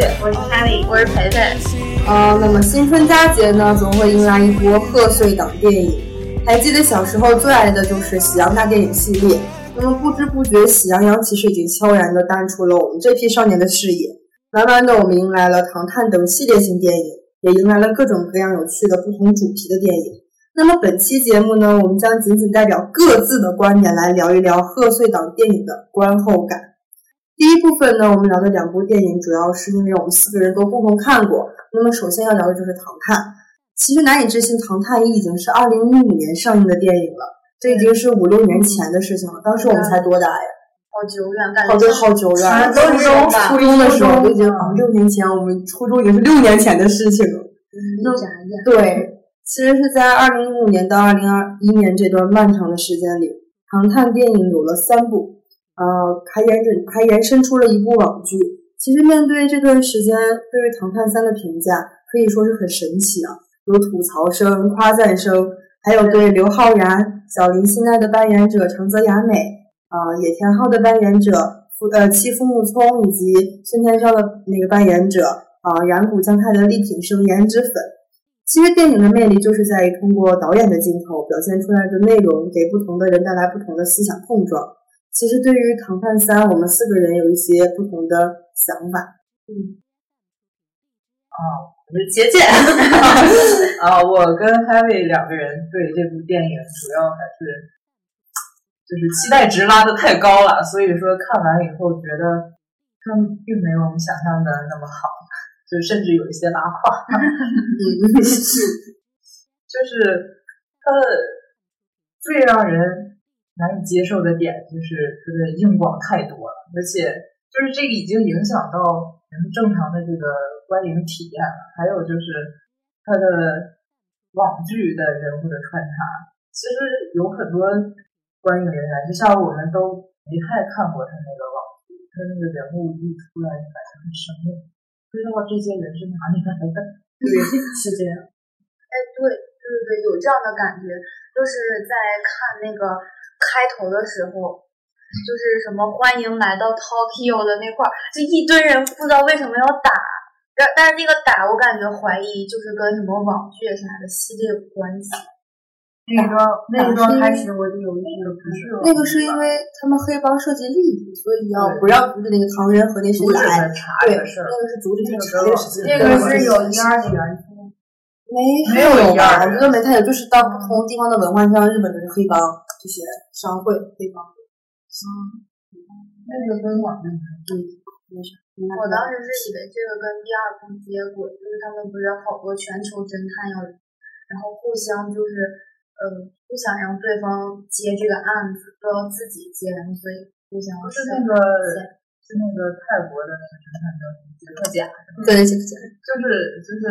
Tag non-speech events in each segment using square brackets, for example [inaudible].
我是茄茄，我是哈利，我是培培。呃，那么新春佳节呢，总会迎来一波贺岁档电影。还记得小时候最爱的就是《喜羊大电影》系列。那么不知不觉，《喜羊羊》其实已经悄然地淡出了我们这批少年的视野。慢慢的，我们迎来了《唐探》等系列性电影，也迎来了各种各样有趣的不同主题的电影。那么本期节目呢，我们将仅仅代表各自的观点来聊一聊贺岁档电影的观后感。第一部分呢，我们聊的两部电影，主要是因为我们四个人都共同看过。那么首先要聊的就是《唐探》。其实难以置信，《唐探一》已经是二零一五年上映的电影了，这已经是五六年前的事情了。当时我们才多大呀？好久远，感觉好久好久远，初中初中初中的时候都已经啊六年前，我们初中已经是六年前的事情了。那眨眼。对，其实是在二零一五年到二零二一年这段漫长的时间里，唐探电影有了三部，呃，还延伸还延伸出了一部网剧。其实面对这段时间对于《唐探三》的评价，可以说是很神奇啊，有吐槽声、夸赞声，还有对刘昊然、小林心奈的扮演者长泽雅美，啊、野田昊的扮演者福呃妻夫木聪，以及孙天少的那个扮演者啊、染谷将太的力挺声、颜值粉。其实电影的魅力就是在于通过导演的镜头表现出来的内容，给不同的人带来不同的思想碰撞。其实对于《唐探三》，我们四个人有一些不同的想法。嗯，啊我是茄茄。[laughs] 啊，我跟 Harry 两个人对这部电影主要还是就是期待值拉的太高了，所以说看完以后觉得它并没有我们想象的那么好，就甚至有一些拉胯。[laughs] 就是它的最让人难以接受的点就是它的硬广太多了，而且就是这个已经影响到人们正常的这个观影体验了。还有就是它的网剧的人物的穿插，其实有很多观影人员，就像我们都没太看过他那个网剧，他那个人物一出来就感觉很生硬，不知道这些人是哪里来的。[laughs] 对，是这样。哎，对对对对，有这样的感觉，就是在看那个开头的时候，就是什么欢迎来到 Tokyo 的那块儿，就一堆人不知道为什么要打，但但是那个打我感觉怀疑就是跟什么网剧啥的系列有关系。那个那一段开始我就有一些不是那个是因为他们黑帮涉及利益，所以要不让阻止那个唐人和那谁来对，那个是阻止他查这个事情。那个是有一二的元素，没没有？一二我觉得没太有，就是到不同地方的文化，像日本就是黑帮这些商会黑帮。那个跟网剧我当时是以为这个跟第二部接轨，就是他们不是好多全球侦探要，然后互相就是，呃，不想让对方接这个案子，都要自己接，然后所以互相不是那个是那个泰国的那个侦探叫什么杰克贾，对，这个就是就是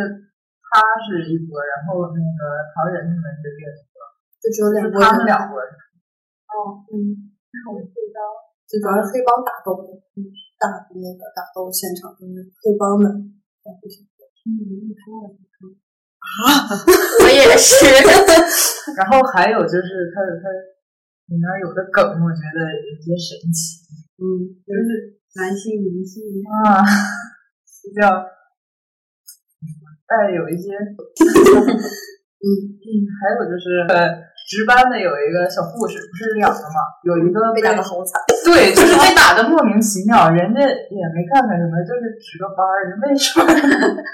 他是一波，然后那个唐人他们是另一波，就只有两拨就是他们人两个人。哦，嗯，我不知道。就主要是黑帮打斗，嗯，打那个打斗现场就是黑帮的，啊。[laughs] 我也是。[laughs] 然后还有就是他他里面有的梗，我觉得有些神奇，嗯，就是男性女性啊，比较带有一些，[laughs] 嗯嗯，还有就是呃，值班的有一个小护士，不是两个吗，有一个被打的好惨。对，[laughs] 就是被打的莫名其妙，人家也没干干什么，就是值个班儿，人为什么？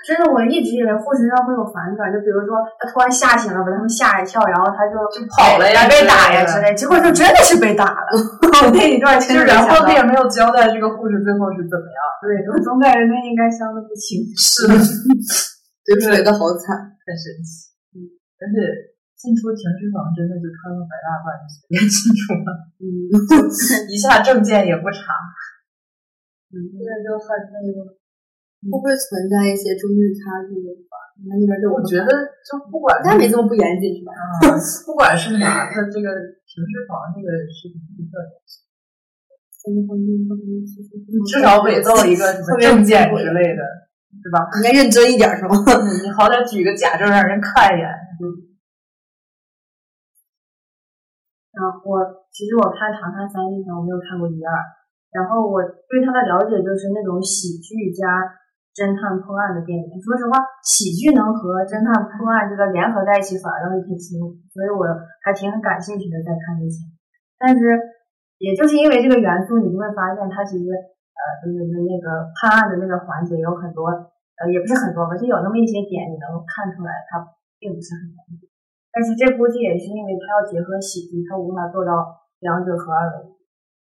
真的，我一直以为护士上会有反转，就比如说他突然吓醒了，把他们吓一跳，然后他就就跑了呀被打呀之类结果就真的是被打了。[laughs] 那一段真就的没想到然后他也没有交代这个护士最后是怎么样。对，我总感觉那应该伤的不轻。是的，就锤的好惨。很神奇。嗯，而且进出停尸房真的就穿个白大褂就随便进出了，嗯，[laughs] 一下证件也不查。这个就很那个，会不会存在一些中日差距吧？那那边就我我觉得就不管应该没这么不严谨是吧？啊，不管是哪，他这个停尸房这个是挺独特的，[laughs] 至少伪造一个什么证件之类的，是吧？[laughs] 应该认真一点是吗？你好歹举个假证让人看一眼。我其实我看《唐探三》之前我没有看过一二，然后我对它的了解就是那种喜剧加侦探破案的电影。说实话，喜剧能和侦探破案这个联合在一起，反而让人挺吸引，所以我还挺感兴趣的在看这些。但是也就是因为这个元素，你就会发现它其实呃就是那个判案的那个环节有很多呃也不是很多吧，就有那么一些点你能看出来它并不是很严谨。但是这估计也是因为它要结合喜剧，它无法做到两者合二为一。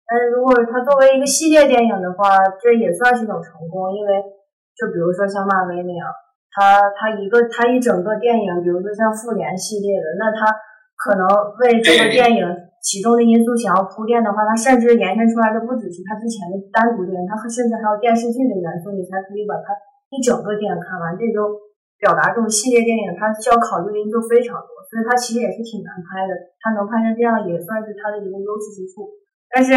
但是如果它作为一个系列电影的话，这也算是一种成功，因为就比如说像漫威那样，它它一个它一整个电影，比如说像复联系列的，那它可能为这个电影其中的因素想要铺垫的话，它甚至延伸出来的不只是它之前的单独电影，它甚至还有电视剧的元素，你才可以把它一整个电影看完。这就表达这种系列电影，它需要考虑的因素非常多，所以它其实也是挺难拍的。它能拍成这样，也算是它的一个优势之处。但是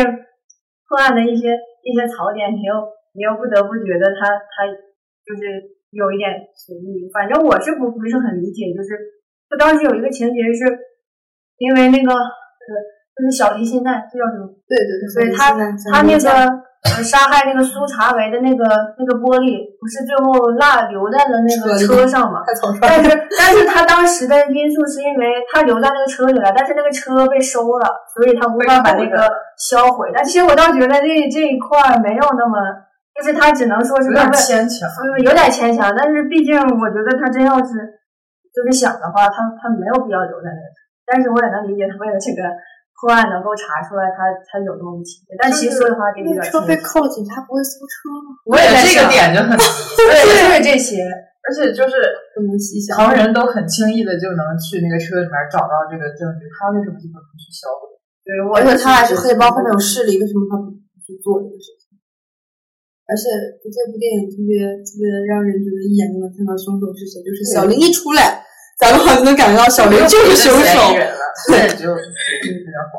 破案的一些一些槽点，你又你又不得不觉得它它就是有一点随意。反正我是不不是很理解，就是他当时有一个情节是，因为那个呃就是小梨心奈，这叫什么？对对对，所以他他那个呃杀害那个苏查维的那个那个玻璃，不是最后落留在了那个车上嘛？但是。但是他当时的因素是因为他留在那个车里了，但是那个车被收了，所以他无法把那个销毁。但其实我倒觉得这这一块儿没有那么，就是他只能说是有点牵强。嗯，有点牵强，但是毕竟我觉得他真要是就是想的话，他他没有必要留在那里。但是我也能理解他为了这个破案能够查出来他他有这么一情节，但其实说实话，这个车被。扣了，警察不会搜车吗？我也在这想，个点就很，[laughs] 对，就是这些。而且就是 [laughs] 不能细想。旁人都很轻易的就能去那个车里面找到这个证据，他为什么就不去销毁？对，我而且他还是黑帮，后面有势力，为什么他不去做这个事情？而且这部电影特别特别让人觉得一眼就能看到凶手是谁，就是小林一出来，咱们好像能感觉到小林就是凶手。对，就就比较好。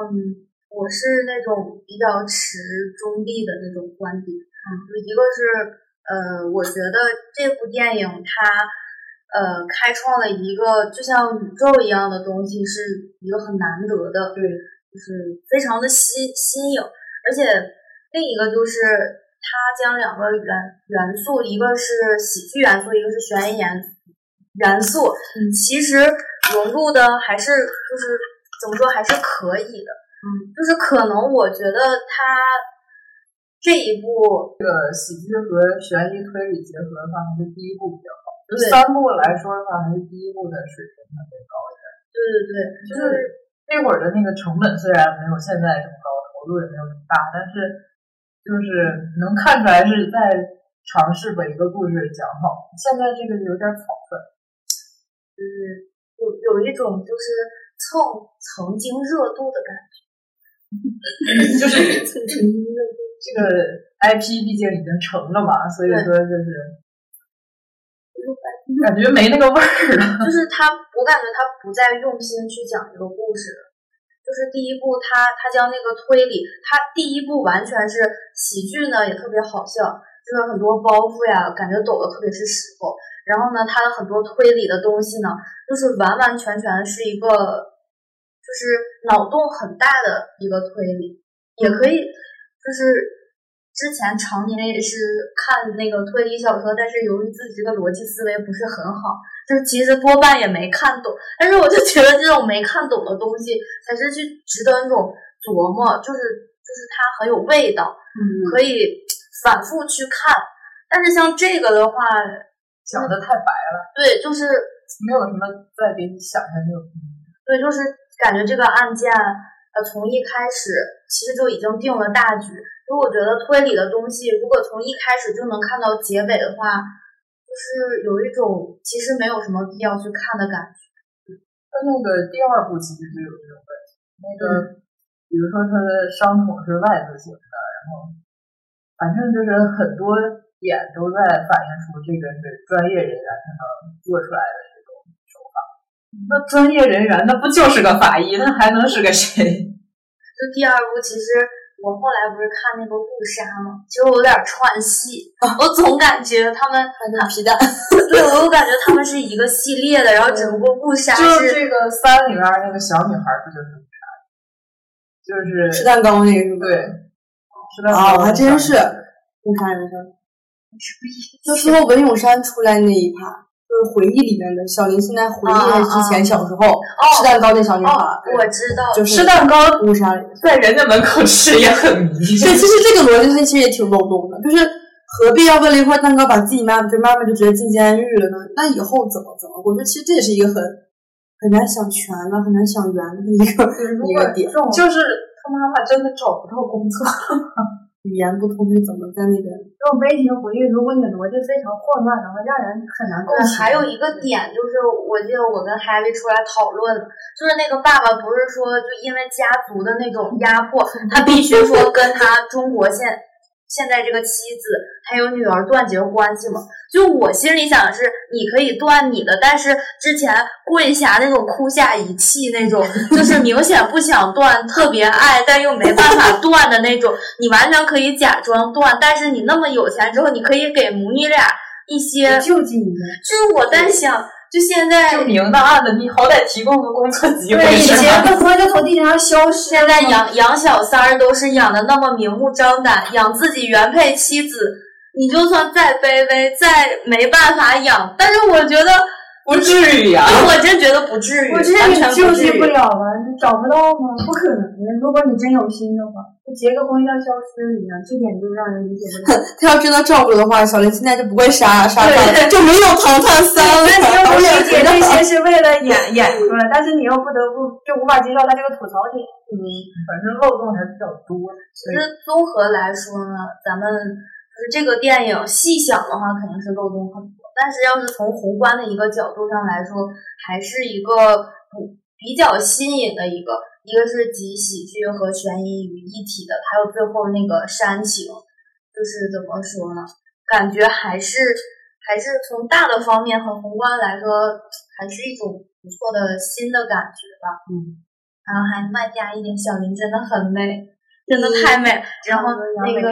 嗯，我是那种比较持中立的那种观点。嗯，就一个是呃，我觉得这部电影它呃开创了一个就像宇宙一样的东西，是一个很难得的，对，就是非常的新新颖，而且另一个就是它将两个元元素，一个是喜剧元素，一个是悬疑元元素，其实融入的还是就是怎么说还是可以的，嗯，就是可能我觉得它这一部这个喜剧和悬疑推理结合的话，还是第一部比较好。就对三部来说的话，还是第一部的水平特别高一点。对对对，就是那会儿的那个成本虽然没有现在这么高，投入也没有这么大，但是就是能看出来是在尝试把一个故事讲好。现在这个有点草率。就是有有一种就是蹭曾经热度的感觉。[laughs] 就是蹭曾经热度这个 IP 毕竟已经成了嘛，所以说就是感觉没那个味儿了。就是他，我感觉他不再用心去讲这个故事了。就是第一部他他将那个推理，他第一部完全是喜剧呢，也特别好笑，就是很多包袱呀，感觉抖的特别是时候。然后呢，他的很多推理的东西呢，就是完完全全是一个就是脑洞很大的一个推理，也可以就是。之前常年也是看那个推理小说，但是由于自己这个逻辑思维不是很好，就是其实多半也没看懂。但是我就觉得这种没看懂的东西才是去值得那种琢磨，就是就是它很有味道，嗯，可以反复去看。但是像这个的话，讲的太白了，对，就是没有什么再给你想下去的空间。对，就是感觉这个案件，呃，从一开始其实就已经定了大局。所以我觉得推理的东西，如果从一开始就能看到结尾的话，就是有一种其实没有什么必要去看的感觉。他那个第二部其实就有这种问题，那个、比如说他的伤口是外字形的，然后反正就是很多点都在反映出这个是专业人员才能做出来的这种手法。那专业人员那不就是个法医，那还能是个谁？就第二部，其实我后来不是看那个误杀吗？其实我有点串戏，我总感觉他们，[laughs] 还有皮蛋，对我有感觉他们是一个系列的，然后只不过误杀就是这个三里边那个小女孩儿不就是误杀的？就是吃蛋糕那个？对，吃蛋啊，糕还真是误杀人生。就最后文咏珊出来那一趴，就是回忆里面的小林现在回忆了之前小时候吃蛋糕那小女孩，哦，我知道，就是吃蛋糕误杀。在人家门口吃也很迷。对，其实这个逻辑它其实也挺漏洞的，就是何必要为了一块蛋糕把自己妈妈就妈妈就直接进监狱了呢？那以后怎么怎么？我觉得其实这也是一个很很难想全了、很难想圆的一个一个点。就是他妈妈真的找不到工作，语言不通是怎么在那边？这种悲情回忆，如果你的逻辑非常混乱的话，让人很难共。还有一个点就是，我记得我跟 Happy 出来讨论，就是那个爸爸不是说，就因为家族的那种压迫，他必须说跟他中国现现在这个妻子还有女儿断绝关系嘛？就我心里想的是，你可以断你的，但是之前桂霞那种哭下一气那种，[laughs] 就是明显不想断，特别爱但又没办法断的那种，你完全可以假装断，但是你那么有钱之后，你可以给母女俩一些救济你们。就是我在想，就现在就明的暗的，你好歹提供个工作机会对，以前吧？的婚就从地球上消失。现在养养小三儿都是养的那么明目张胆，养自己原配妻子，你就算再卑微，再没办法养，但是我觉得，不至于呀、[laughs] 我真觉得不至于，我这完全你救济不了了啊，你找不到吗？不可能的。如果你真有心的话，就结个婚像消失一样，这点就让人理解不了。[laughs] 他要真的照顾的话，小林现在就不会杀杀他了，就没有唐探三了。那你又不理解这些是为了演演出来，但是你又不得不就无法接受他这个吐槽点。反正漏洞还是比较多的。其实综合来说呢，咱们就是这个电影细想的话，肯定是漏洞很多。但是要是从宏观的一个角度上来说，还是一个不比较新颖的一个，一个是集喜剧和悬疑于一体的，还有最后那个煽情，就是怎么说呢？感觉还是还是从大的方面和宏观来说，还是一种不错的新的感觉吧。嗯。然后还外加一点小林真的很美，真的太美。然后那个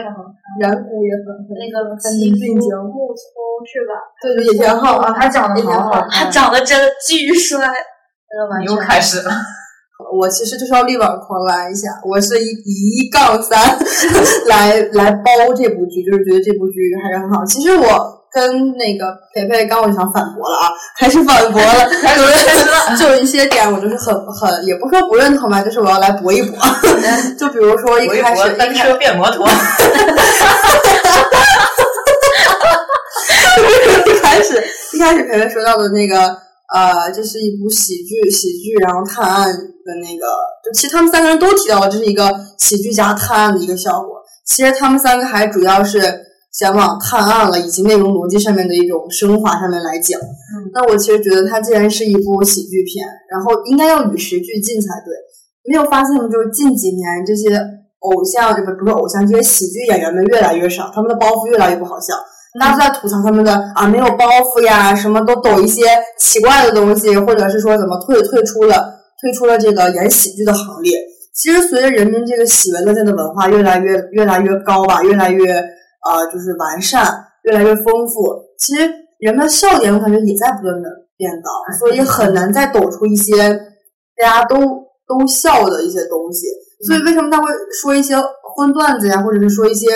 染骨也很那个很祈福俊杰，木聪是吧？对对也挺好啊，他长得也挺好好他长得真的巨帅，真的完你又。开始了，[laughs] 我其实就是要力挽狂澜一下，我是以以一杠三 [laughs] 来来包这部剧，就是觉得这部剧还是很好。其实我跟那个培培刚我就想反驳了啊，还是反驳了 [laughs] [laughs] 就是就有一些点我就是很很也不说不认同吧，就是我要来搏一搏。[laughs] 就比如说一开始单车变摩托，一开始一开始培培说到的那个呃，这是一部喜剧，喜剧然后探案的那个，就其实他们三个人都提到了这是一个喜剧加探案的一个效果。其实他们三个还主要是想往探案了以及内容逻辑上面的一种升华上面来讲。嗯，那我其实觉得它既然是一部喜剧片，然后应该要与时俱进才对。没有发现吗？就是近几年这些偶像，不不是偶像，这些喜剧演员们越来越少，他们的包袱越来越不好笑。大家都在吐槽他们的啊没有包袱呀，什么都抖一些奇怪的东西，或者是说怎么退退出了退出了这个演喜剧的行列。其实随着人们这个喜闻乐见的文化越来越越来越高吧，越来越呃就是完善，越来越丰富，其实人们的笑点我感觉也在不断的变高，所以很难再抖出一些大家都都笑的一些东西。所以为什么他会说一些荤段子呀，或者是说一些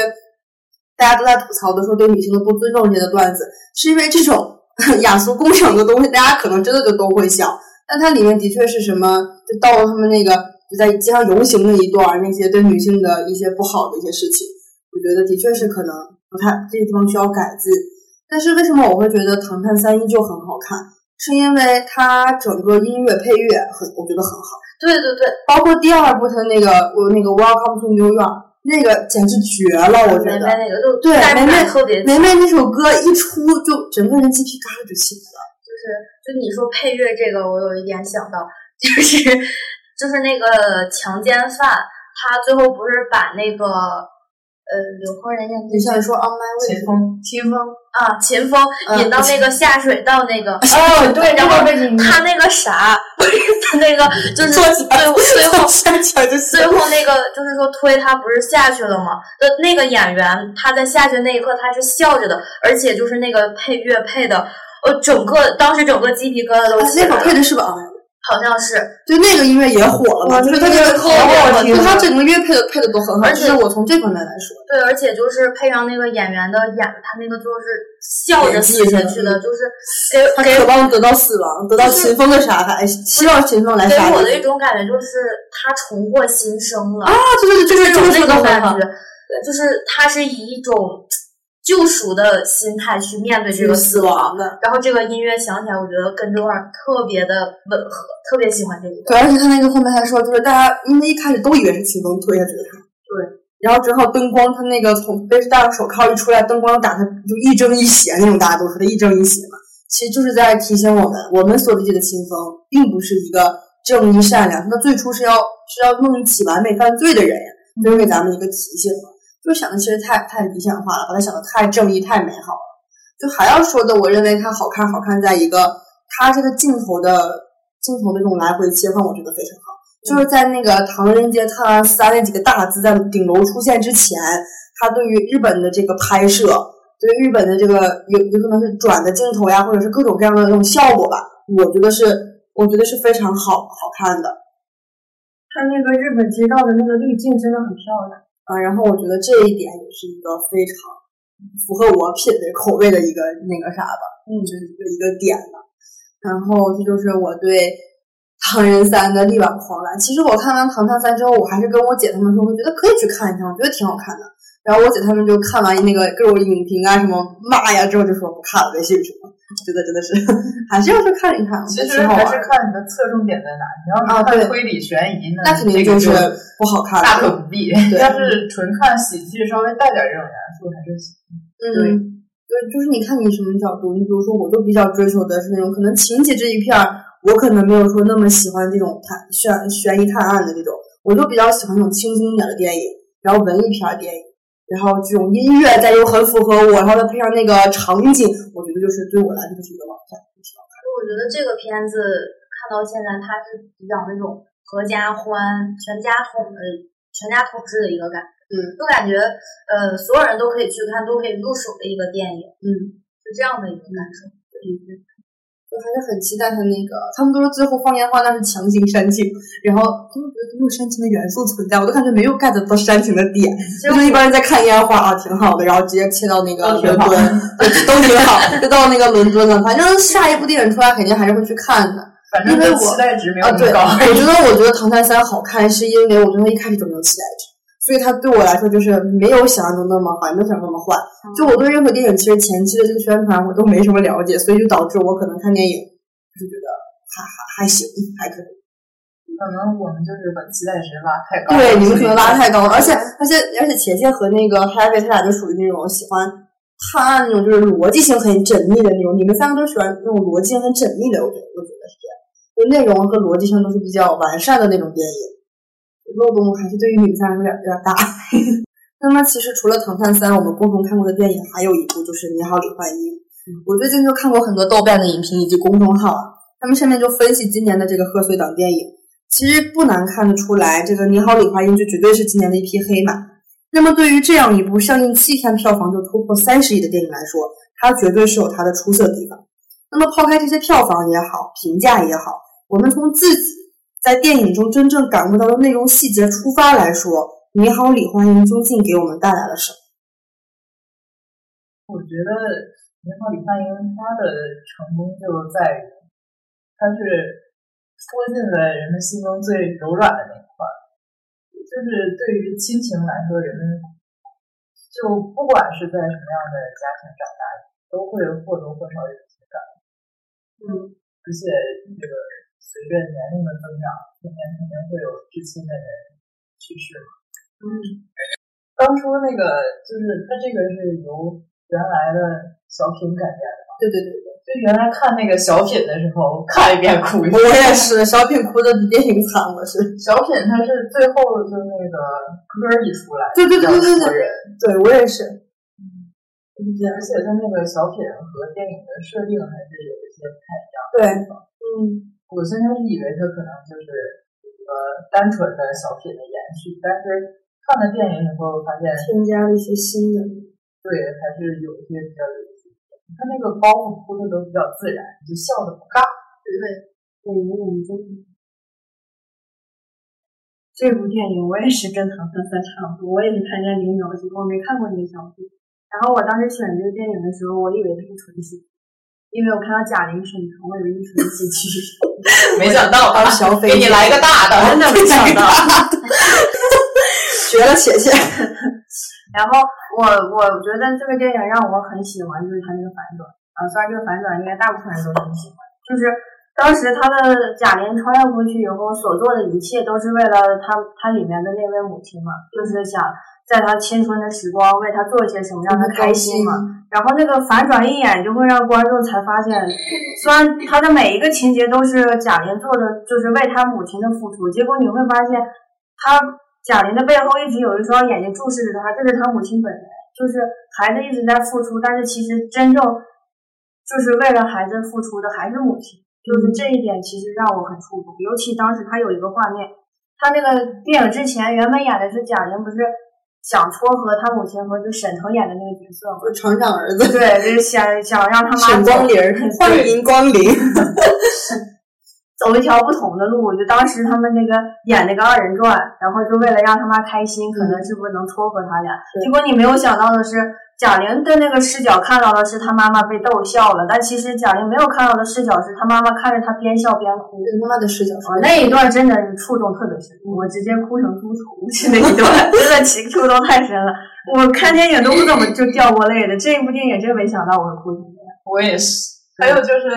大家都在吐槽的说对女性的不尊重这些的段子，是因为这种 [laughs] 雅俗共赏的东西，大家可能真的就都会笑。但它里面的确是什么，就到了他们那个就在街上游行那一段，那些对女性的一些不好的一些事情，觉得的确是可能不太这个地方需要改进。但是为什么我会觉得《唐探三》依旧很好看？是因为它整个音乐配乐很，我觉得很好。对对对，包括第二部它那个我那个 Welcome to New York 那个简直绝了，我觉得。梅梅那个就对梅梅特别强梅梅那首歌一出，就整个人鸡皮疙瘩就起来了。就是就你说配乐这个，我有一点想到，就是 [laughs] 就是那个强奸犯，他最后不是把那个呃有空人演的你像说 On My 秦 Way，风，秦风啊，秦风嗯引到那个下水道那个，哦，对，然后他那个啥，不是他那个 [laughs] 就是最最后下场就最后那个就是说推他不是下去了吗？的那个演员他在下去那一刻他是笑着的，而且就是那个配乐配的，呃，整个当时整个鸡皮疙瘩都啊那会儿配的是吧？哎好像是，对那个音乐也火了嘛，哇就是他这个那个特好听就他整个乐配的配的都很好，而且我从这方面来说。对，而且就是配上那个演员的演的，他那个就是笑着死下去的，就是给渴望得到死亡，得到秦风的杀害，希望秦风来给杀你。我的一种感觉就是他重获新生了。啊，对对对就是这种感觉，就是他是以一种救赎的心态去面对这个死亡。的。然后这个音乐响起来，我觉得跟这块儿特别的吻合，特别喜欢这个对，段。而且他那个后面还说，就是大家因为一开始都以为是秦风推下去的他，对。然后正好灯光，他那个从背着戴着手铐一出来，灯光打他就一正一邪那种，大家都说他一正一邪嘛。其实就是在提醒我们，我们所理解的秦风，并不是一个正义善良，他最初是要是要弄起完美犯罪的人呀，这是给咱们一个提醒嘛。就想的其实太太理想化了，把它想的太正义、太美好了。就还要说的，我认为它好看，好看在一个它这个镜头的镜头的这种来回切换，我觉得非常好。就是在那个《唐人街探案三》那几个大字在顶楼出现之前，他对于日本的这个拍摄，对日本的这个有有可能是转的镜头呀，或者是各种各样的那种效果吧，我觉得是我觉得是非常好好看的。他那个日本街道的那个滤镜真的很漂亮。啊，然后我觉得这一点也是一个非常符合我品味口味的一个那个啥吧，嗯，就是一个一个点吧。然后这就是我对《唐人三》的力挽狂澜。其实我看完《唐探三》之后，我还是跟我姐他们说，我觉得可以去看一看，我觉得挺好看的。然后我姐他们就看完那个各种影评啊，什么骂呀之后就说不看了，没兴趣了。觉得真的是还是要去看一看，其实还是。看你的侧重点在哪。你要看推理悬疑呢，那肯定就是不好看了。大可不必。对要是纯看喜剧，稍微带点这种元素，还是行。嗯，对，就是你看你什么角度，你比如说，我就比较追求的是那种可能情节这一片儿，我可能没有说那么喜欢这种探悬悬疑探案的这种，我就比较喜欢那种轻松一点的电影，然后文艺片儿电影，然后这种音乐再又很符合我，然后再配上那个场景，我觉得就是对我来说就是一个网站。我觉得这个片子看到现在，它是比较那种合家欢、全家桶的、全家桶式的一个感觉。嗯，就感觉呃，所有人都可以去看，都可以入手的一个电影。嗯，是这样的一个感受。我还是很期待他那个，他们都说最后放烟花那是强行煽情，然后他们觉得没有煽情的元素存在，我都感觉没有 get 到煽情的点。就是一般人在看烟花啊，挺好的，然后直接切到那个伦敦，对，都挺好，就到那个伦敦了。反正下一部电影出来，肯定还是会去看的。反正因为我期待值没有啊，对，那么高。我觉得我觉得《唐探三》好看，是因为我觉得一开始就没有期待值，所以它对我来说就是没有想象中那么好，也没有想象中那么坏。就我对任何电影，其实前期的这个宣传我都没什么了解，所以就导致我可能看电影就是觉得还还还行，还可以。可能我们就是把期待值拉太高了。对，你们可能拉太高了，而且而且而且，前线和那个 Happy 他俩就属于那种喜欢探案那种，就是逻辑性很缜密的那种。你们三个都喜欢那种逻辑性很缜密的，我觉得我觉得是这样，就内容和逻辑性都是比较完善的那种电影。漏洞还是对于你们三个有点有点大。[laughs] 那么其实除了《唐探三》，我们共同看过的电影还有一部就是《你好，李焕英》。我最近就看过很多豆瓣的影评以及公众号啊，他们上面就分析今年的这个贺岁档电影。其实不难看得出来，这个《你好，李焕英》就绝对是今年的一匹黑马。那么对于这样一部上映七天票房就突破三十亿的电影来说，它绝对是有它的出色地方。那么抛开这些票房也好，评价也好，我们从自己在电影中真正感悟到的内容细节出发来说，《你好，李焕英》究竟给我们带来了什么？我觉得《你好，李焕英》它的成功就在于，它是戳进了人们心中最柔软的那一块儿。就是对于亲情来说，人们就不管是在什么样的家庭长大，都会或多或少有一些感悟。嗯，而且这个随着年龄的增长，后面肯定会有至亲的人去世嘛。嗯，刚说那个就是它这个是由原来的小品改编的嘛，对对对对，就原来看那个小品的时候，看一遍哭一遍。我也是，小品哭的比电影惨，我是。小品它是最后就那个歌儿一出来，对对对对对对我也是。而且他那个小品和电影的设定还是有一些不太一样。对，嗯，我最开始以为它可能就是呃单纯的小品的延续，但是看了电影以后发现，添加了一些新的，对，还是有一些比较有意思的。你看那个包袱铺的都比较自然，就笑的不尬。对，对，有点真。这部电影我也是跟唐三三差不多，我也是看见零秒级我没看过那个小品。然后我当时选这个电影的时候，我以为它是纯喜剧，因为我看到贾玲身上，我以为是纯喜剧。没想到吧？小飞给你来个大的，真的没想到。[laughs] 绝了，姐姐。[laughs] 然后我我觉得这个电影让我很喜欢，就是它那个反转啊，虽然这个反转应该大部分人都很喜欢，就是当时他的贾玲穿越过去以后所做的一切，都是为了他他里面的那位母亲嘛，就是想在他青春的时光为他做一些什么，让他开心嘛。然后那个反转一眼就会让观众才发现，虽然他的每一个情节都是贾玲做的，就是为他母亲的付出，结果你会发现他。贾玲的背后一直有一双眼睛注视着他，这是他母亲本人。就是孩子一直在付出，但是其实真正就是为了孩子付出的还是母亲。就是这一点，其实让我很触动。尤其当时他有一个画面，他那个电影之前原本演的是贾玲不是想撮合他母亲和就沈腾演的那个角色我成长儿子，对，就是想想让他妈沈光临，欢迎光临。[laughs] 走一条不同的路，就当时他们那个演那个二人转，然后就为了让他妈开心，可能是不是能撮合他俩？结果你没有想到的是，贾玲的那个视角看到的是她妈妈被逗笑了，但其实贾玲没有看到的视角是她妈妈看着她边笑边哭。妈妈的视角，那一段真的是触动特别深，我直接哭成猪头 [laughs] 去那一段，真的情触动太深了。我看电影都不怎么就掉过泪的，这一部电影真没想到我会哭成这样。我也是。还有就是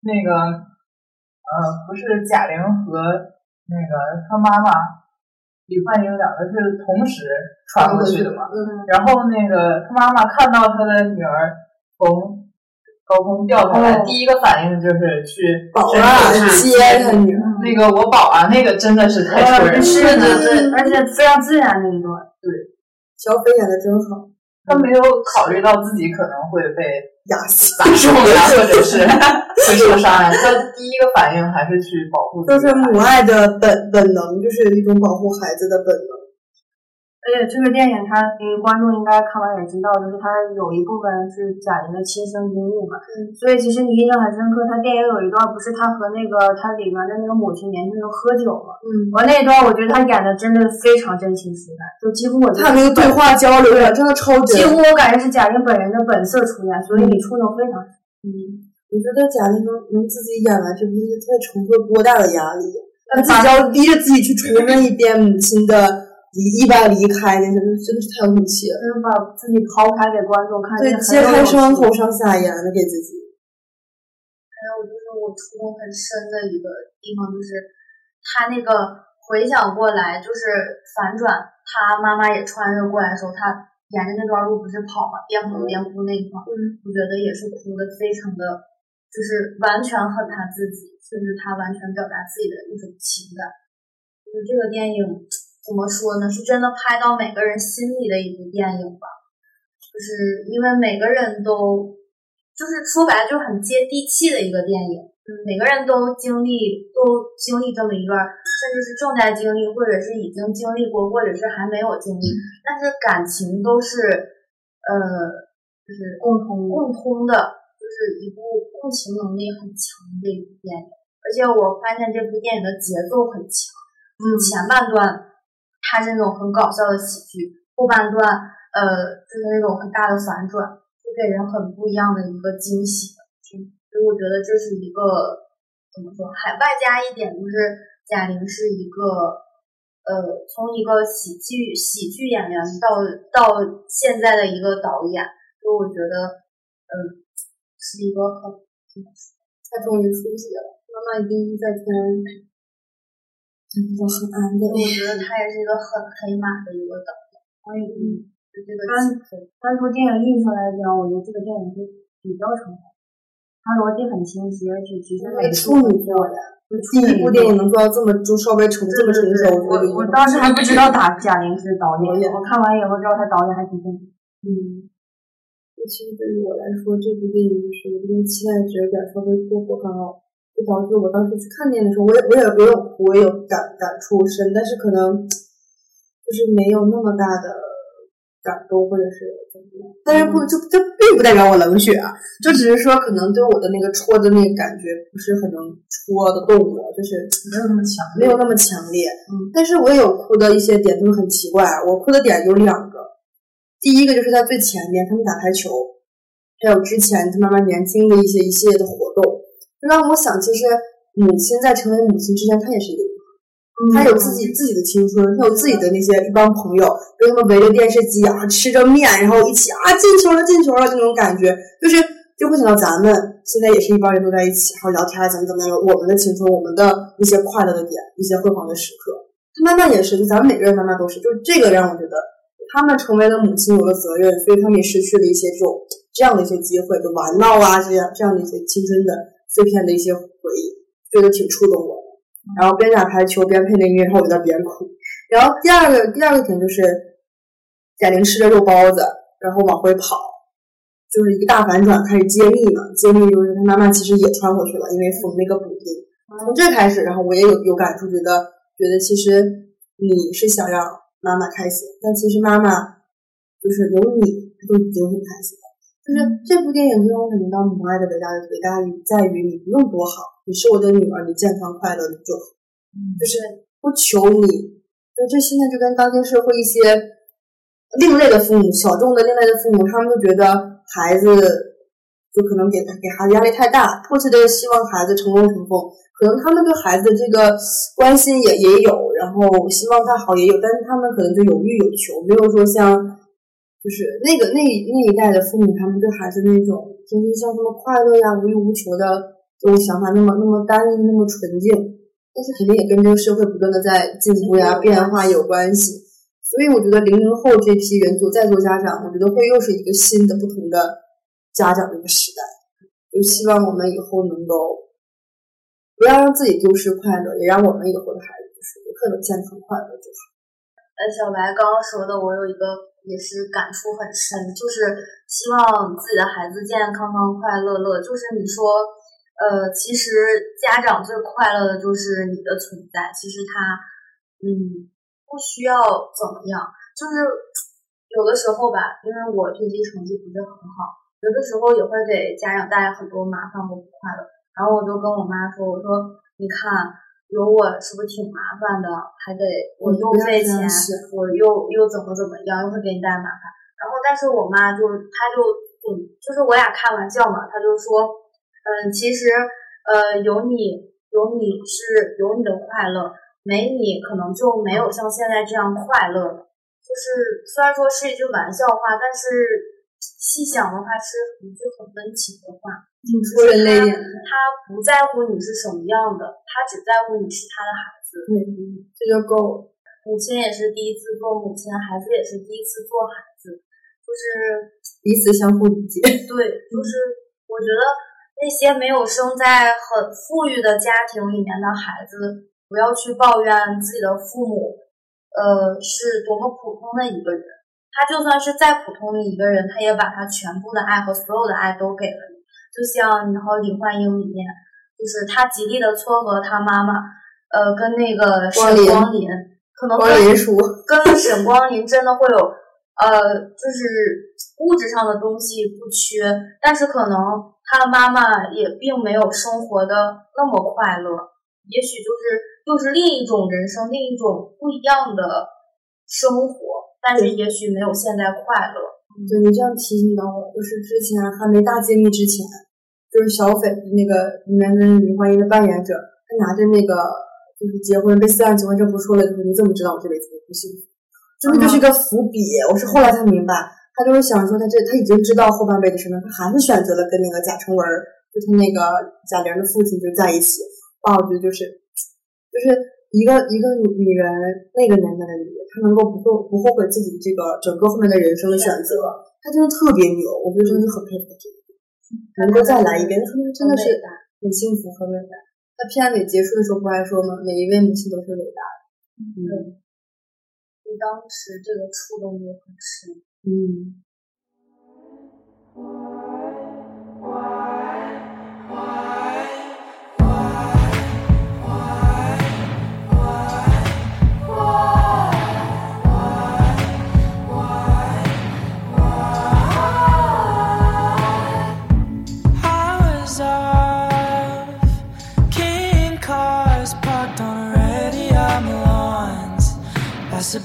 那个。呃，不是贾玲和那个她妈妈李焕英两个是同时传过去的嘛？嗯。然后那个他妈妈看到他的女儿从高空掉下来，第一个反应就是去保啊接他女儿。那个我保啊，那个真的是太戳人了，是的，对，而且非常自然那一段。对，小飞演的真好。他没有考虑到自己可能会被压死、打中呀，或者是 [laughs] 会受伤呀。他第一个反应还是去保护。就是母爱的本本能，就是一种保护孩子的本能。而且这个电影，它因为观众应该看完也知道，就是它有一部分是贾玲的亲身经历嘛。嗯。所以其实你印象很深刻，他电影有一段不是他和那个他里面的那个母亲年轻时候喝酒嘛。嗯。完那一段，我觉得他演的真的非常真情实感，就几乎我他那个对话交流真的超几乎我感觉是贾玲本人的本色出演，所以你触动非常深。嗯。我觉得贾玲能能自己演完这部剧，在承受多大的压力？他自己要逼着自己去重温一遍母亲的。离一般离开，真的真的是太有勇气了。就是把自己抛开给观众看，对，揭开伤口上撒盐的给自己。还有就是我触动很深的一个地方，就是他那个回想过来，就是反转，他妈妈也穿越过来的时候，他沿着那段路不是跑嘛，边跑边哭那一块，我觉得也是哭的非常的，就是完全恨他自己，甚至他完全表达自己的一种情感。就是这个电影。怎么说呢？是真的拍到每个人心里的一部电影吧，就是因为每个人都，就是说白了就很接地气的一个电影。嗯，每个人都经历，都经历这么一段，甚至是正在经历，或者是已经经历过，或者是还没有经历，但是感情都是，呃，就是共通共通的，就是一部共情能力很强的一部电影。而且我发现这部电影的节奏很强，嗯，前半段。它是那种很搞笑的喜剧，后半段呃就是那种很大的反转，就给人很不一样的一个惊喜。所以我觉得这是一个怎么说？还外加一点就是贾玲是一个呃从一个喜剧喜剧演员到到现在的一个导演，所以我觉得嗯是一个很怎么说？他终于出息了，妈妈一定在天。真的很安慰。我觉得他也是一个很黑马的一个导演。我也嗯，就这个单单从电影艺术来讲，我觉得这个电影是比较成功。它逻辑很清晰，而且其实每处女座的，第一部电影能做到这么就稍微成这么成熟。我我当时还不知道贾贾玲是导演，我看完以后知道他导演还挺正。嗯，其实对于我来说，这部电影就是有点期待值有点稍微过过高，就导致我当时去看电影的时候，我也我也我有，我也有感感触深，但是可能就是没有那么大的感动或者是怎么样。但是不就这并不代表我冷血啊，就只是说可能对我的那个戳的那个感觉不是很能戳的动我，就是没有那么强，没有那么强烈。嗯，但是我也有哭的一些点，就是很奇怪。我哭的点有两个，第一个就是在最前面，他们打排球，还有之前他妈妈年轻的一些一系列的活动，就让我想，其实母亲在成为母亲之前，她也是一个女孩，她有自己自己的青春，她有自己的那些一帮朋友，跟他们围着电视机啊，吃着面，然后一起啊进球了进球了这种感觉，就是就会想到咱们现在也是一帮人都在一起，然后聊天怎么怎么样，我们的青春，我们的一些快乐的点，一些辉煌的时刻。他妈妈也是，就咱们每个人妈妈都是，就是这个让我觉得他们成为了母亲有了责任，所以他们也失去了一些这种这样的一些机会，就玩闹啊这样这样的一些青春的碎片的一些回忆，觉得挺触动我的。然后边打排球边配那音乐，然后我就在边哭。然后第二个第二个点就是贾玲吃着肉包子，然后往回跑，就是一个大反转，开始揭秘嘛。揭秘就是她妈妈其实也穿回去了，因为缝那个补丁。从这开始，然后我也有有感触，觉得觉得其实你是想让妈妈开心，但其实妈妈就是有你她都已经很开心了。就是这部电影最让我感觉到母爱的伟大的伟大于在于你不用多好，你是我的女儿，你健康快乐你就好，就是不求你。就这现在就跟当今社会一些另类的父母，小众的另类的父母，他们就觉得孩子就可能给给孩子压力太大，迫切的希望孩子成功成功，可能他们对孩子这个关心也也有，然后希望他好也有，但是他们可能就有欲有求，没有说像就是那个那那一代的父母，他们对孩子那种天天像这么快乐呀、无欲无求的这种想法，那么那么单一、那么纯净，但是肯定也跟这个社会不断的在进步呀、变化有关系。所以我觉得零零后这批人做在做家长，我觉得会又是一个新的不同的家长的一个时代。就希望我们以后能够不要让自己丢失快乐，也让我们以后的孩子就是有可能健康快乐就好。呃，小白刚刚说的，我有一个也是感触很深，就是希望自己的孩子健健康康、快快乐乐。就是你说，呃，其实家长最快乐的就是你的存在。其实他，嗯，不需要怎么样，就是有的时候吧，因为我学习成绩不是很好，有的时候也会给家长带来很多麻烦和不快乐。然后我就跟我妈说，我说你看。有我是不是挺麻烦的？还得我又费钱，我又又怎么怎么样，又会给你带来麻烦。然后，但是我妈就她就嗯，就是我俩开玩笑嘛，她就说，嗯，其实呃有你有你是有你的快乐，没你可能就没有像现在这样快乐了。就是虽然说是一句玩笑话，但是细想的话是一句很温情的话。挺戳人泪点的。他不在乎你是什么样的，他只在乎你是他的孩子。对，这就够了。母亲也是第一次做母亲，孩子也是第一次做孩子，就是彼此相互理解。对，就是我觉得那些没有生在很富裕的家庭里面的孩子，不要去抱怨自己的父母，呃，是多么普通的一个人。他就算是再普通的一个人，他也把他全部的爱和所有的爱都给了你。就像你和李焕英里面，就是他极力的撮合他妈妈，呃，跟那个沈光林，可能跟跟沈光林真的会有，呃，就是物质上的东西不缺，但是可能他妈妈也并没有生活的那么快乐，也许就是又是另一种人生，另一种不一样的生活，但是也许没有现在快乐。对你这样提醒到我，就是之前还没大揭秘之前，就是小斐那个里面的李焕英的扮演者，他拿着那个就是结婚被四案结婚证不出来，就是你怎么知道我这辈子不幸福？真的就是一个伏笔。我是后来才明白，他就是想说他这他已经知道后半辈子什么，他还是选择了跟那个贾成文，就是那个贾玲的父亲就在一起。啊，我觉得就是就是一个一个女人那个年代的女人，她能够不后不后悔自己这个整个后面的人生的选择，她真的特别牛，我觉得真的是很佩服这个。能够再来一遍，真的是很幸福很伟大。那片尾结束的时候不还说吗？每一位母亲都是伟大的。嗯，你当时这个触动就很深。嗯。这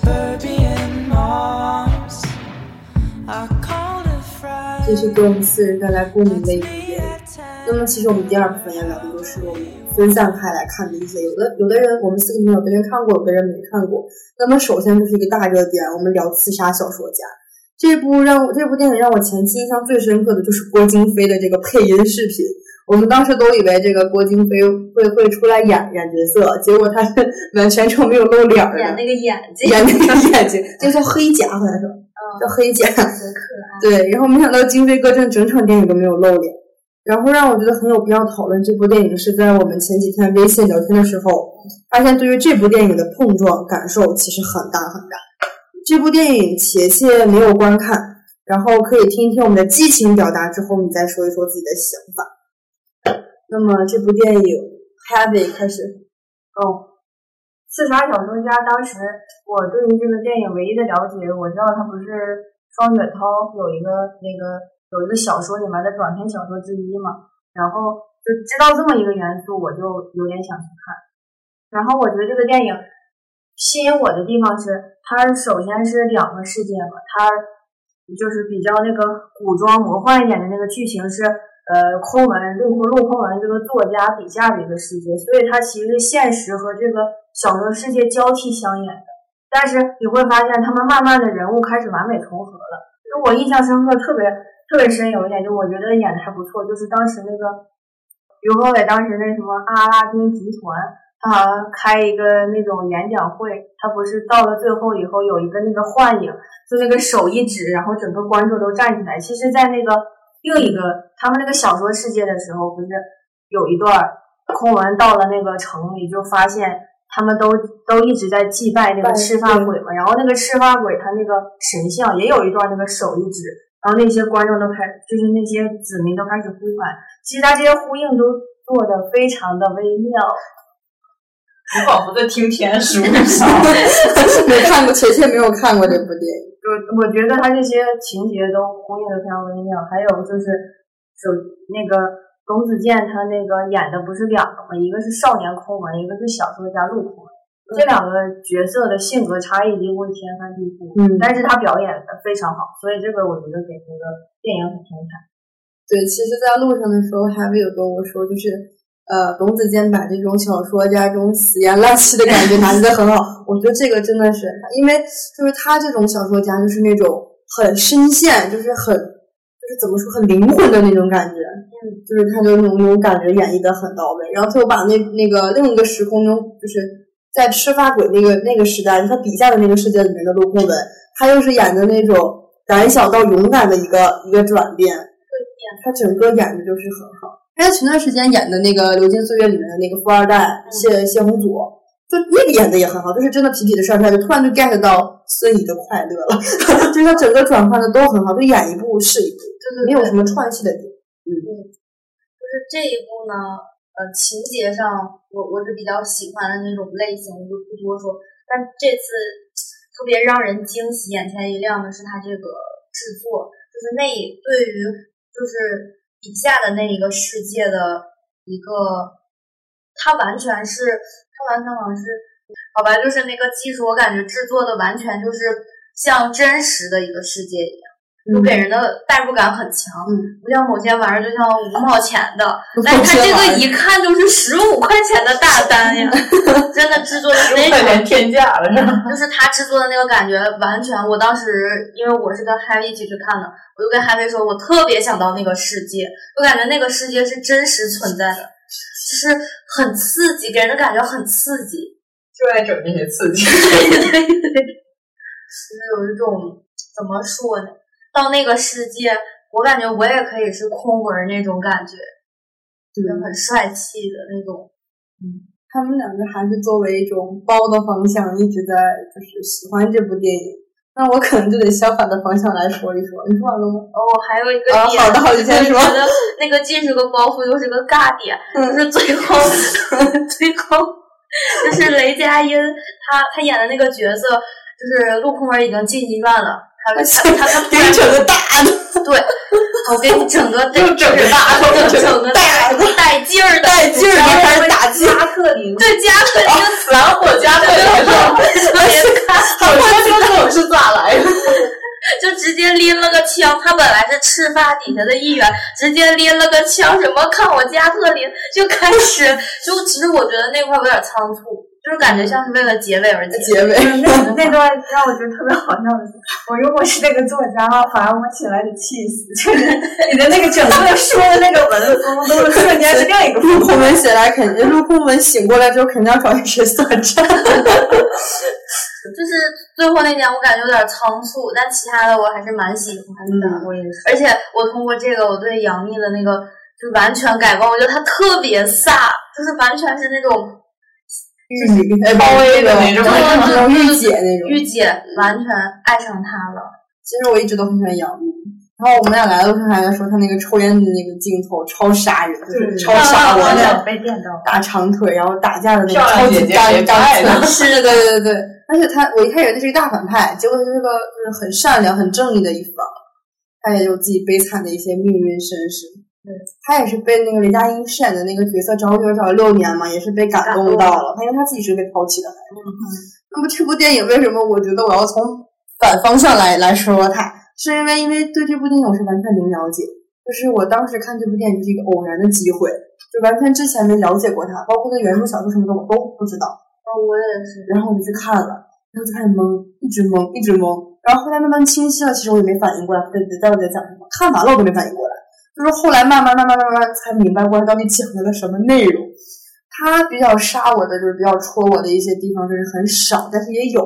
是给我们四人带来共鸣的一部电影。那么，其实我们第二部分要聊的都是我们分散开来看的一些，有的有的人我们四个里面有的人看过，有的人没看过。那么，首先就是一个大热点，我们聊《刺杀小说家》这部让我这部电影让我前期印象最深刻的就是郭京飞的这个配音视频。我们当时都以为这个郭京飞会会出来演演角色，结果他是完全程没有露脸儿的，演那个眼睛，演那个眼睛，这叫黑甲，好像是叫黑甲。多可爱。对，然后没想到京飞哥真整场电影都没有露脸，然后让我觉得很有必要讨论这部电影，是在我们前几天微信聊天的时候，发现对于这部电影的碰撞感受其实很大很大。这部电影且且没有观看，然后可以听一听我们的激情表达之后，你再说一说自己的想法。那么这部电影，Heavy 开始，哦，刺杀小说家，当时我对于这个电影唯一的了解，我知道它不是双雪涛有一个那个有一个小说里面的短篇小说之一嘛，然后就知道这么一个元素，我就有点想去看。然后我觉得这个电影吸引我的地方是，它首先是两个世界嘛，它就是比较那个古装魔幻一点的那个剧情是。呃，空文陆空陆空文这个作家笔下的一个世界，所以它其实现实和这个小说世界交替相演的。但是你会发现，他们慢慢的人物开始完美重合了。就我印象深刻，特别特别深有一点，就我觉得演的还不错，就是当时那个刘和伟当时那什么阿拉丁集团，他好像开一个那种演讲会，他不是到了最后以后有一个那个幻影，就那个手一指，然后整个观众都站起来。其实，在那个。另一个，他们那个小说世界的时候，不是有一段空文到了那个城里，就发现他们都都一直在祭拜那个赤发鬼嘛。然后那个赤发鬼他那个神像也有一段那个手一指，然后那些观众都开，就是那些子民都开始呼喊。其实他这些呼应都做的非常的微妙。我仿佛在听天书。[laughs] 没看过，确切没有看过这部电影。就我觉得他这些情节都呼应的非常微妙，还有就是首那个董子健他那个演的不是两个嘛，一个是少年空文，一个是小说家陆空文，这两个角色的性格差异几乎是天翻地覆，嗯但是他表演的非常好，所以这个我觉得给那个电影很添彩。对，其实，在路上的时候，还没有跟我说，就是呃，董子健把这种小说家这种死言烂气的感觉拿捏的很好。我觉得这个真的是，因为就是他这种小说家，就是那种很深陷，就是很就是怎么说，很灵魂的那种感觉。嗯，就是他就那种那种感觉演绎的很到位。然后他又把那那个另一个时空中，就是在赤发鬼那个那个时代，他笔下的那个世界里面的陆空文，他又是演的那种胆小到勇敢的一个一个转变。他整个演的就是很好。他前段时间演的那个《流金岁月》里面的那个富二代谢谢宏祖，就那个演的也很好，就是真的痞痞的帅帅，就突然就 get 到孙怡的快乐了，[laughs] 就是他整个转换的都很好，就演一部是一部，就是没有什么串戏的点。嗯就是这一部呢，呃，情节上我我是比较喜欢的那种类型，我就不多说。但这次特别让人惊喜、眼前一亮的是他这个制作，就是那对于就是笔下的那一个世界的一个，它完全是它完全好像是好吧，就是那个技术，我感觉制作的完全就是像真实的一个世界一样。就给人的代入感很强，嗯不像某些玩意儿就像五毛钱的，但它这个一看就是十五块钱的大单呀，[laughs] 真的制作的非常快连天价了是吧？就是他制作的那个感觉，完全，我当时因为我是跟 Happy 一起去看的，我就跟 Happy 说，我特别想到那个世界，我感觉那个世界是真实存在的，就是很刺激，给人的感觉很刺激，就爱整这些刺激。就是有一种怎么说呢？到那个世界，我感觉我也可以是空魂那种感觉，就是很帅气的那种。他们两个还是作为一种包的方向，一直在就是喜欢这部电影。那我可能就得相反的方向来说一说。你说完了吗？哦，还有一个啊点，好的好的你先说我觉得那个既是个包袱，又是个尬点，嗯就是最后最后就是雷佳音他他演的那个角色，就是陆空儿已经进医院了，他他他他突然给你整个大的，对，我给你整个得又整个大的，整个大的，带劲儿的带劲儿的开始打击。加特林，对加特林蓝火加特林别看。我说这种是咋来的？[laughs] 就直接拎了个枪，他本来是赤发底下的一员，直接拎了个枪，什么看我加特林，就开始，就其实我觉得那块儿有点仓促，就是感觉像是为了结尾而结。结尾，[laughs] 那那段让我觉得特别好笑的是，我如果是那个作家，反而我起来得气死，就是你的那个整个说的那个文风都是瞬间是另一个风陆空文写来肯定，陆空门醒过来之后肯定要找谁算账。[laughs] 就是最后那点我感觉有点仓促，但其他的我还是蛮喜欢的。我也是。而且我通过这个，我对杨幂的那个就完全改观，我觉得她特别飒，就是完全是那种御姐，哎，超 A 的那种那种御姐那种。御姐，完全爱上他了。其实我一直都很喜欢杨幂。然后我们俩来的路上还在说她那个抽烟的那个镜头超杀人，就是超杀我被电到。大长腿，然后打架的那个超级干干呢脆。是的，对对对。而且他，我一开始以为他是一个大反派，结果他是个就是很善良、很正义的一方。他也有自己悲惨的一些命运身世。对，他也是被那个雷佳音饰演的那个角色找找了六年嘛，也是被感动到了。他因为他自己是被抛弃的孩子。那么这部电影为什么我觉得我要从反方向来来说说它？是因为因为对这部电影我是完全零了解，就是我当时看这部电影是一个偶然的机会，就完全之前没了解过它，包括那原著小说什么的我都不知道。哦，我也是。然后我就去看了，然后就开始懵，一直懵，一直懵。然后后来慢慢清晰了，其实我也没反应过来，到底在讲什么。看完了我都没反应过来，就是后来慢慢慢慢慢慢才明白过来到底讲了个什么内容。他比较杀我的，就是比较戳我的一些地方，就是很少，但是也有。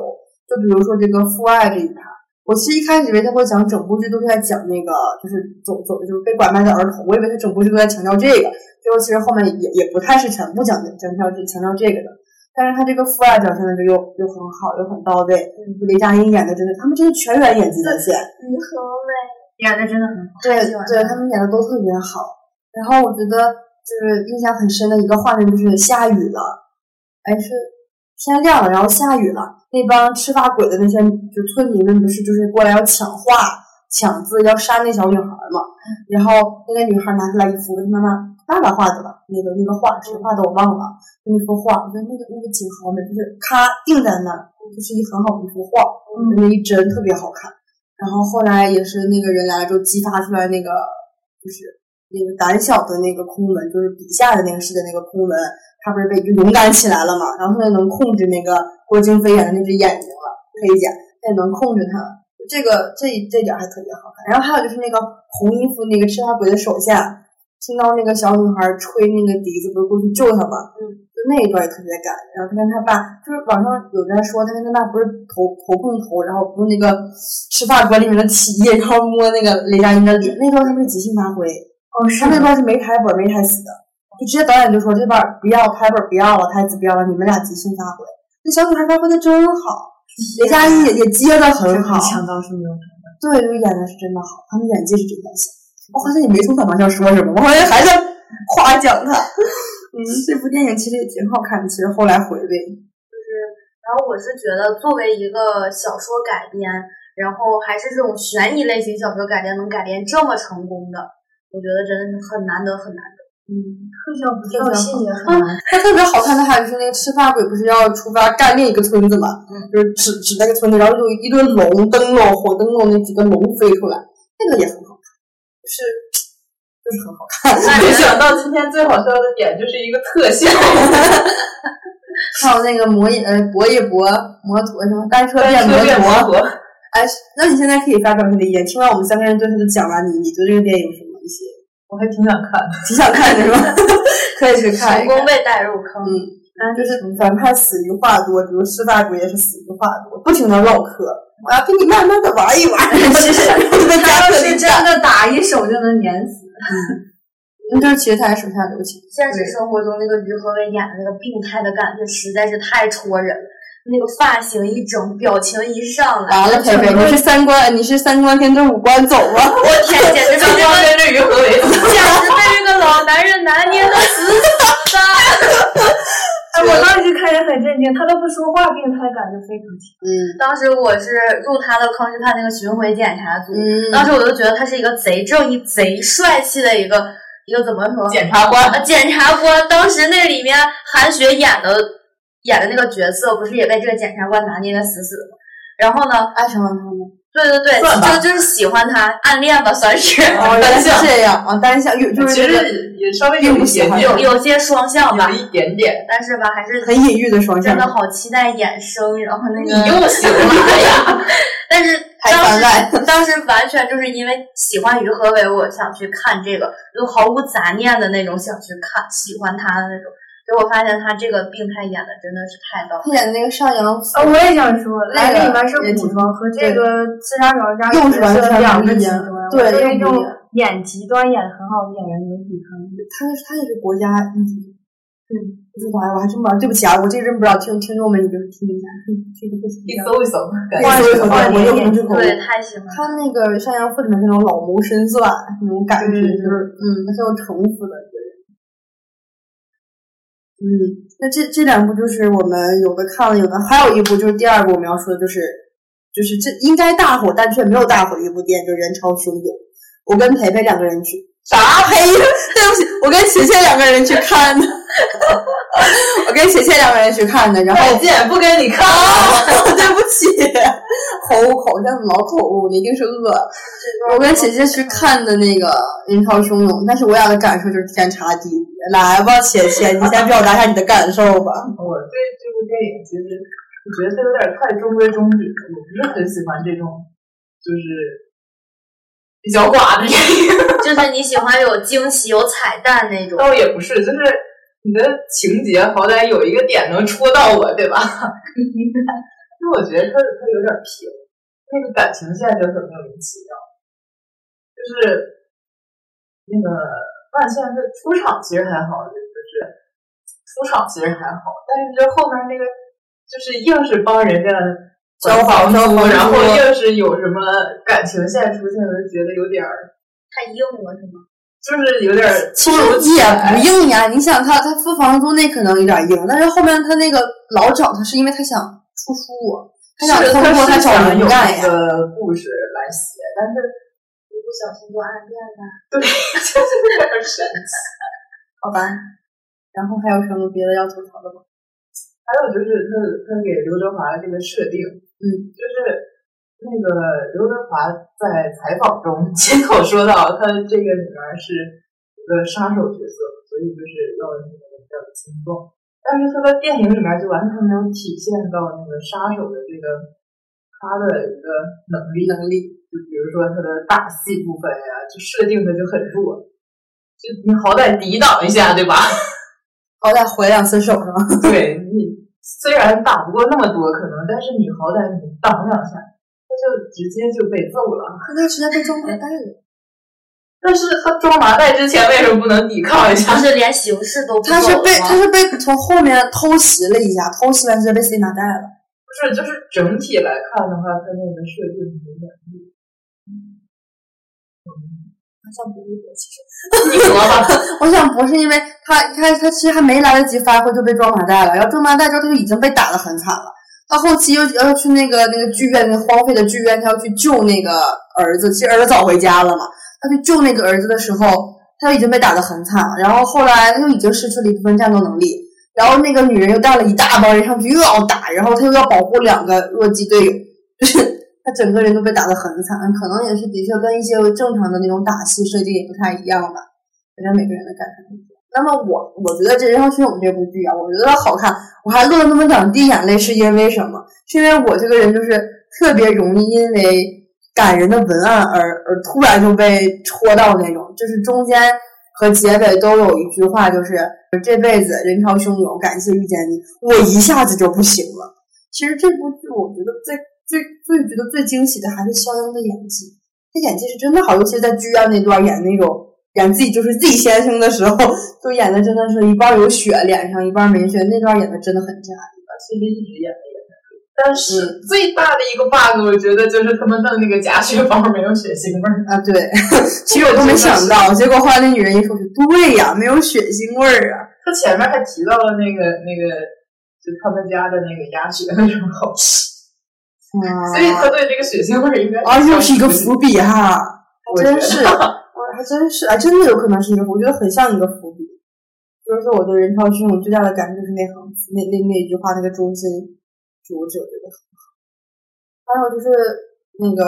就比如说这个父爱这一趴，我其实一开始以为他会讲整部剧都是在讲那个，就是走走就是被拐卖的儿童，我以为他整部剧都在强调这个，最后其实后面也也不太是全部讲强调强调这个的。但是他这个父爱表现的就又又很好，又很到位。嗯雷佳音演的真的，他们真的全员演技在线。于和美演的真的很好。对对，他们演的都特别好。然后我觉得就是印象很深的一个画面就是下雨了，哎是天亮了，然后下雨了，那帮吃发鬼的那些就村民们不是就是过来要抢画、抢字，要杀那小女孩嘛。然后那个女孩拿出来一幅跟妈妈爸爸画的吧，那个那个画谁画的我忘了，就那幅画，我觉得那个那个景好美，就是咔定在那儿，就是一很好的一幅画，那一帧特别好看。然后后来也是那个人来了之后激发出来那个就是那个胆小的那个空门，就是笔下的那个世界那个空门，他不是被就勇敢起来了嘛？然后他就能控制那个郭京飞演的那只眼睛了，黑甲，他也能控制他。这个这这点还特别好看。然后还有就是那个红衣服那个赤发鬼的手下，听到那个小女孩吹那个笛子，不是过去救她嘛？嗯，那一段也特别感人。然后他跟他爸，就是网上有人说他跟他爸不是头头碰头，然后不是那个赤发鬼里面的体液，然后摸那个雷佳音的脸，那段他们是即兴发挥。哦，是他那段是没台本没台词的，就直接导演就说这段不要台本不要了，台词不要了，你们俩即兴发挥。那小女孩发挥的真好，雷佳音也也接的很好，抢到是没有对，就是演的是真的好，他们演技是真的行。我好像也没从反方向说什么，我好像还在夸奖他。嗯，这部电影其实也挺好看的，其实后来回味，就是然后我是觉得，作为一个小说改编，然后还是这种悬疑类型小说改编能改编这么成功的，我觉得真的是很难得，很难得。嗯，特效不跳细节很难。[laughs] 它特别好看的还有就是那个赤发鬼不是要出发干另一个村子嘛，就是指指那个村子，然后就有一堆龙灯笼、火灯笼那几个龙飞出来，那个也很好看，就是就是很好看。没想到今天最好笑的点就是一个特效，还有那个摩野呃博一博摩托什么单车变摩托，哎，那你现在可以发表你的意见。听完我们三个人对他的讲完，你你对这个电影有什么一些我还挺想看的。挺想看的是吧？[laughs] 可以去看。成功被带入坑，嗯，就是反派死于话多，比如施大主也是死于话多，不停的唠嗑。我要跟你慢慢的玩一玩，[laughs] 其实 [laughs] 他要是真的打一手就能碾死。那就是其实他还手下留情。现实生活中那个于和伟演的那个病态的感觉实在是太戳人了。那个发型一整，表情一上来，完了，培培，你是三观，你是三观跟着五官走吗？我天，简直被刚刚这个跟着于和伟走，简直被这个老男人拿捏的死死的。[laughs] 哎，我当时看也很震惊，他都不说话，病态感就非常强。嗯当时我是入他的坑，是看那个巡回检查组，嗯，当时我就觉得他是一个贼正义、贼帅气的一个一个怎么说？检察官呃检察官。当时那里面韩雪演的演的那个角色，不是也被这个检察官拿捏的死死的吗？然后呢，爱上了他吗？对对对，就就是喜欢他，暗恋吧，算是。哦，原来是 [laughs] 这样啊，单向有就是其这个实也稍微有一点点，有有些双向吧有，一点点。但是吧，还是很隐喻的双向真的，好期待衍生，然后那你个，又行了呀！[laughs] 但是当时当时完全就是因为喜欢于和伟，我想去看这个，就毫无杂念的那种想去看，喜欢他的那种。结果发现他这个病态演的真的是太到位。他演的那个上扬哦，我也想说，那个来这里面是古装和这个刺杀小家又是完全两个极端，对我觉得这演极端演的很好的演员能抵抗。他他也是国家一级。嗯，不知道呀，我还真不知道。对不起啊，我这真不知道，听听众们你就是听一下，听这个不行。你搜一搜，我又不是口。对，太喜欢。他那个《山羊赋》里面那种老谋深算那种感觉，嗯就是嗯，很有城府的。嗯，那这这两部就是我们有的看了，有的还有一部就是第二部我们要说的就是就是这应该大火但却没有大火的一部电影，就是《人潮汹涌》。我跟培培两个人去，啥培？[laughs] 对不起，我跟琪琪两个人去看的。[laughs] 我跟琪琪两个人去看的，然后再见，不跟你看了。啊，[laughs] 对不起，[laughs] 口误口像老口误，你一定是饿。我跟姐姐去看的那个《人潮汹涌》，但是我俩的感受就是天差地别。来吧，姐姐，你先表达一下你的感受吧。我对这部电影其实我觉得它有点太中规中矩了，我不是很喜欢这种就是比较寡的电影。就是你喜欢有惊喜、有彩蛋那种。倒也不是，就是你的情节好歹有一个点能戳到我，对吧？[laughs] 就我觉得他他有点平，那个感情线就很莫名其妙。就是那个万茜她出场其实还好，就是出场其实还好，但是这后面那个就是硬是帮人家交房租，然后硬是有什么感情线出现，我就觉得有点儿，太硬了是吗？就是有点儿其实也不硬呀，你想他他付房租那可能有点硬，但是后面他那个老找他是因为他想出书，他想是通过他是找想有灵感呀。那个故事来写，但是一不小心就暗恋了。对，就是有点神奇。[laughs] 好吧，然后还有什么别的要吐槽的吗？还有就是他他给刘德华的这个设定，嗯，就是那个刘德华在采访中亲口说到，他这个女儿是一个杀手角色，所以就是要那个比较轻重。但是他在电影里面就完全没有体现到那个杀手的这个他的一个能力，能力，就比如说他的打戏部分呀，就设定的就很弱，就你好歹抵挡一下，对吧？好歹回两次手是吗？对你虽然打不过那么多可能，但是你好歹你挡两下，他就直接就被揍了。他那个时间被装麻袋了。但是他装麻袋之前为什么不能抵抗一下？就是连形式都不他是被他是被从后面偷袭了一下，偷袭完直接被塞麻袋了。不是，就是整体来看的话，他那个设定有点像不是的，其实你说吧，[laughs] 我想不是因为他他他其实还没来得及发挥就被装麻袋了，然后装麻袋之后他就已经被打得很惨了。他后期又要去那个那个剧院，那荒废的剧院，他要去救那个儿子。其实儿子早回家了嘛，他去救那个儿子的时候，他就已经被打得很惨了。然后后来他又已经失去了一部分战斗能力，然后那个女人又带了一大帮人上去又要打，然后他又要保护两个弱鸡队友，就 [laughs] 是他整个人都被打得很惨。可能也是的确跟一些正常的那种打戏设定也不太一样吧。反正每个人的感受不一样。那么我我觉得这《人潮汹涌》这部剧啊，我觉得好看，我还落了那么两滴眼泪，是因为什么？是因为我这个人就是特别容易因为感人的文案而而突然就被戳到那种，就是中间和结尾都有一句话，就是这辈子人潮汹涌，感谢遇见你，我一下子就不行了。其实这部剧我觉得最最最觉得最惊喜的还是肖央的演技，他演技是真的好，尤其是在剧院那段演那种。演自己就是自己先生的时候，就演的真的是一半有血脸上，一半没血，那段演的真的很炸。心里一直演的也很好。但是最大的一个 bug，我觉得就是他们弄那个假血包没有血腥味儿。啊，对，其实我都没想到，结果后来那女人一说，对呀，没有血腥味儿啊。他前面还提到了那个那个，就他们家的那个鸭血为什么好吃，啊，所以他对这个血腥味儿应该啊，又是一个伏笔哈，真是，我还真是，哎，真的有可能是一个，我觉得很像一个伏笔。就是说，我对人潮汹涌最大的感觉就是那行，那那那一句话，那个中心主旨，我觉得很好。还有就是那个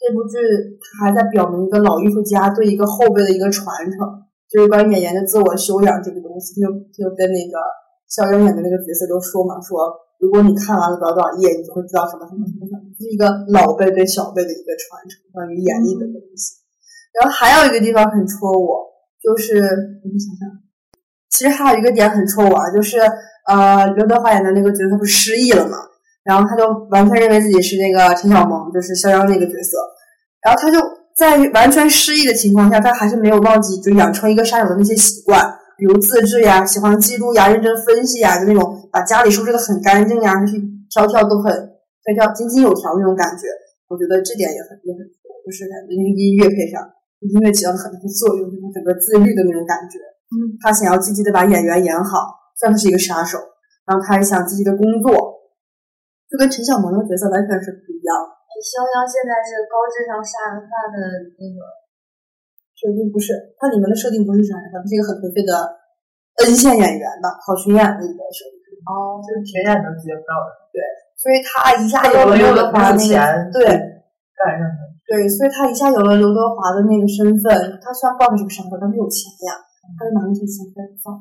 这部剧，它还在表明一个老艺术家对一个后辈的一个传承，就是关于演员的自我修养这个东西。就就跟那个肖央演的那个角色都说嘛，说如果你看完了多少多少页，你就会知道什么什么什么什么，是一个老辈对小辈的一个传承，关于演绎的东西。然后还有一个地方很戳我，就是我想想。其实还有一个点很戳我，啊，就是呃，刘德华演的那个角色不是失忆了嘛，然后他就完全认为自己是那个陈小萌，就是肖央那个角色，然后他就在完全失忆的情况下，他还是没有忘记就养成一个杀手的那些习惯，比如自制呀，喜欢记录呀，认真分析呀，就那种把家里收拾的很干净呀，去条条都很条条井井有条那种感觉，我觉得这点也很也很就是感觉音乐配上音乐起到了很大的作用，就是整个自律的那种感觉。嗯，他想要积极的把演员演好，虽然他是一个杀手。然后他也想积极的工作，就跟陈小萌的角色完全是不一样的。肖央现在是高智商杀人犯的那个，设定不是，它里面的设定不是杀人犯，是一个很颓废的 N 线演员吧，跑巡演的一个设定。哦，就是巡演能接不到的，对所以他一下有了刘德华那个钱对干上的。对，所以他一下有了刘德华的那个身份。他虽然报的是个身份，但是有钱呀，他就拿那些钱开始放。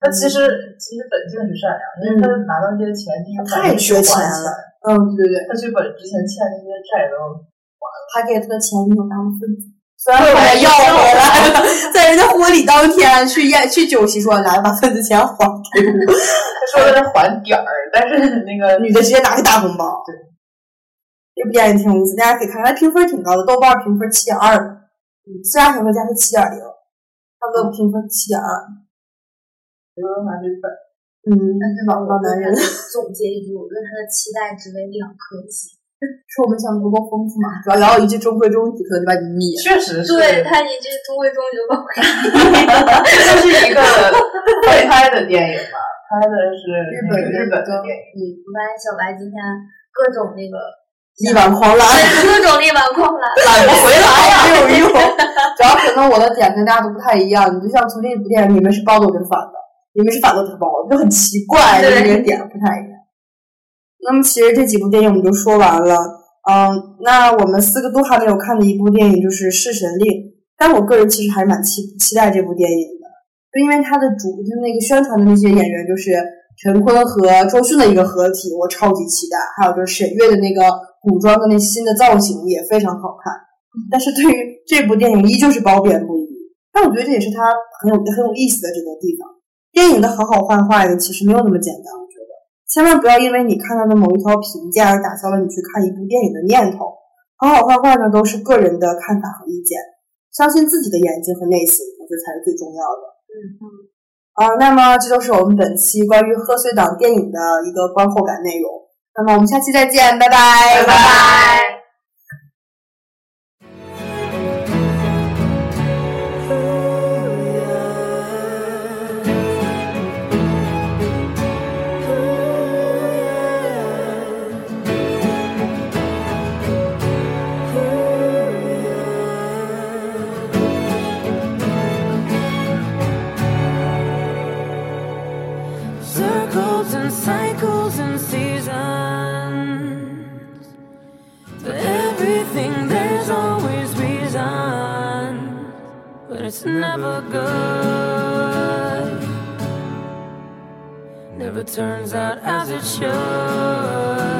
他其实其实本性很善良，因为他拿到这些钱，第一太缺钱了。嗯，对对对，他去把之前欠的那些债都还给他的前女友当了分子，虽然后来要回来了，[laughs] 在人家婚礼当天去宴去酒席说来把份子钱还给我，他说的是还点儿，但是那个女的直接拿个大红包。对，这部电影挺有意思，大家可以看看，它评分挺高的，豆瓣评分七点二，嗯，虽然评分加是七点零，差不多评分七点二。刘德华这本嗯，老老男人，总结一句，我对他的期待值为两颗星。[laughs] 是我们想的不够丰富嘛？主要聊一句中规中矩，可能就把你灭。确实是，对他一句中规中矩把我给 [laughs] 这是一个会拍的电影吧？拍的是日本日本的电影。嗯，我发现小白今天各种那个力挽狂澜，各种力挽狂澜，[laughs] 挽不回来呀，[laughs] 没有用。主要可能我的点跟大家都不太一样，你就像从这部电影，你们是包的，我是反的，你们是反的，我是包的，就很奇怪，就对这个点不太一样。那么其实这几部电影我们就说完了，嗯，那我们四个都还没有看的一部电影就是《弑神令》，但我个人其实还是蛮期期待这部电影的，就因为它的主它那个宣传的那些演员就是陈坤和周迅的一个合体，我超级期待。还有就是沈月的那个古装的那新的造型也非常好看，但是对于这部电影依旧是褒贬不一。但我觉得这也是它很有很有意思的这个地方。电影的好好坏坏呢，其实没有那么简单，我觉得。千万不要因为你看到的某一条评价而打消了你去看一部电影的念头。好好坏坏呢，都是个人的看法和意见，相信自己的眼睛和内心，我觉得才是最重要的。嗯嗯，啊，那么这就是我们本期关于贺岁档电影的一个观后感内容。那么我们下期再见，拜拜，拜拜。It's never good. Never turns out as it should.